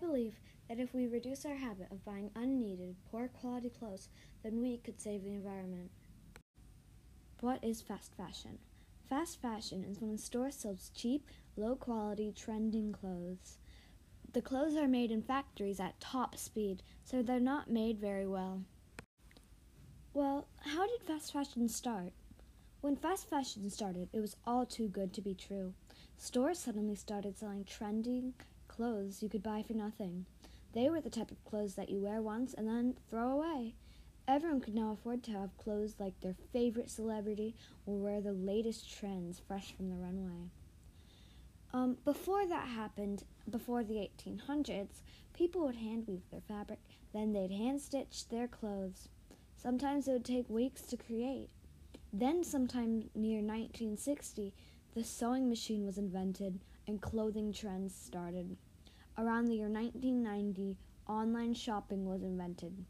believe that if we reduce our habit of buying unneeded, poor quality clothes, then we could save the environment. What is fast fashion? Fast fashion is when a store sells cheap, low quality, trending clothes. The clothes are made in factories at top speed, so they're not made very well. Well, how did fast fashion start? When fast fashion started, it was all too good to be true. Stores suddenly started selling trending, clothes you could buy for nothing. They were the type of clothes that you wear once and then throw away. Everyone could now afford to have clothes like their favorite celebrity or wear the latest trends fresh from the runway. Um, before that happened, before the 1800s, people would hand weave their fabric, then they'd hand stitch their clothes. Sometimes it would take weeks to create. Then, sometime near 1960, the sewing machine was invented and clothing trends started. Around the year 1990, online shopping was invented.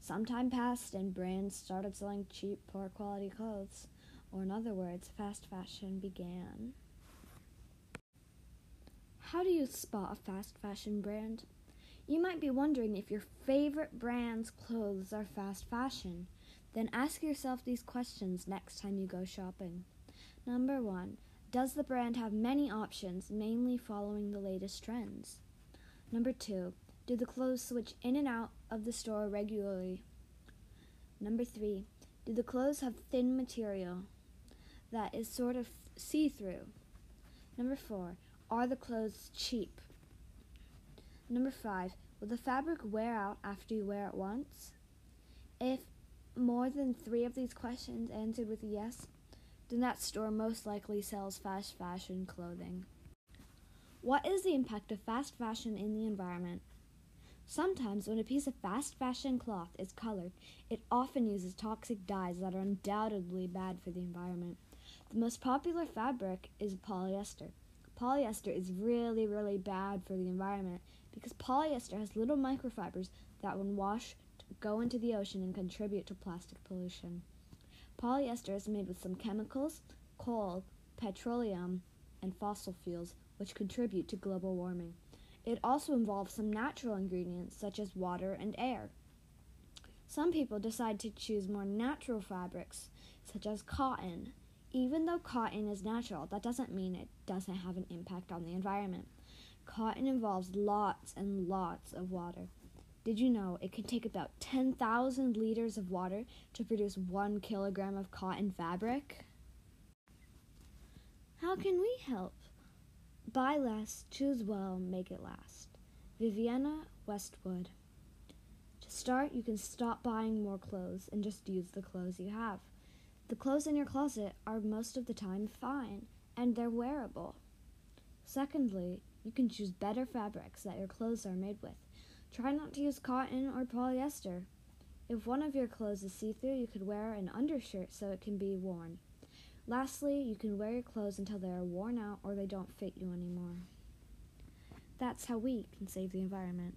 Some time passed and brands started selling cheap, poor quality clothes, or in other words, fast fashion began. How do you spot a fast fashion brand? You might be wondering if your favorite brand's clothes are fast fashion. Then ask yourself these questions next time you go shopping. Number one, does the brand have many options, mainly following the latest trends? Number two, do the clothes switch in and out of the store regularly? Number three, do the clothes have thin material that is sort of see through? Number four, are the clothes cheap? Number five, will the fabric wear out after you wear it once? If more than three of these questions answered with yes, then that store most likely sells fast fashion clothing. What is the impact of fast fashion in the environment? Sometimes, when a piece of fast fashion cloth is colored, it often uses toxic dyes that are undoubtedly bad for the environment. The most popular fabric is polyester. Polyester is really, really bad for the environment because polyester has little microfibers that, when washed, go into the ocean and contribute to plastic pollution. Polyester is made with some chemicals, coal, petroleum, and fossil fuels, which contribute to global warming. It also involves some natural ingredients such as water and air. Some people decide to choose more natural fabrics, such as cotton. Even though cotton is natural, that doesn't mean it doesn't have an impact on the environment. Cotton involves lots and lots of water. Did you know it can take about 10,000 liters of water to produce one kilogram of cotton fabric? How can we help? Buy less, choose well, make it last. Vivienne Westwood. To start, you can stop buying more clothes and just use the clothes you have. The clothes in your closet are most of the time fine and they're wearable. Secondly, you can choose better fabrics that your clothes are made with. Try not to use cotton or polyester. If one of your clothes is see through, you could wear an undershirt so it can be worn. Lastly, you can wear your clothes until they are worn out or they don't fit you anymore. That's how we can save the environment.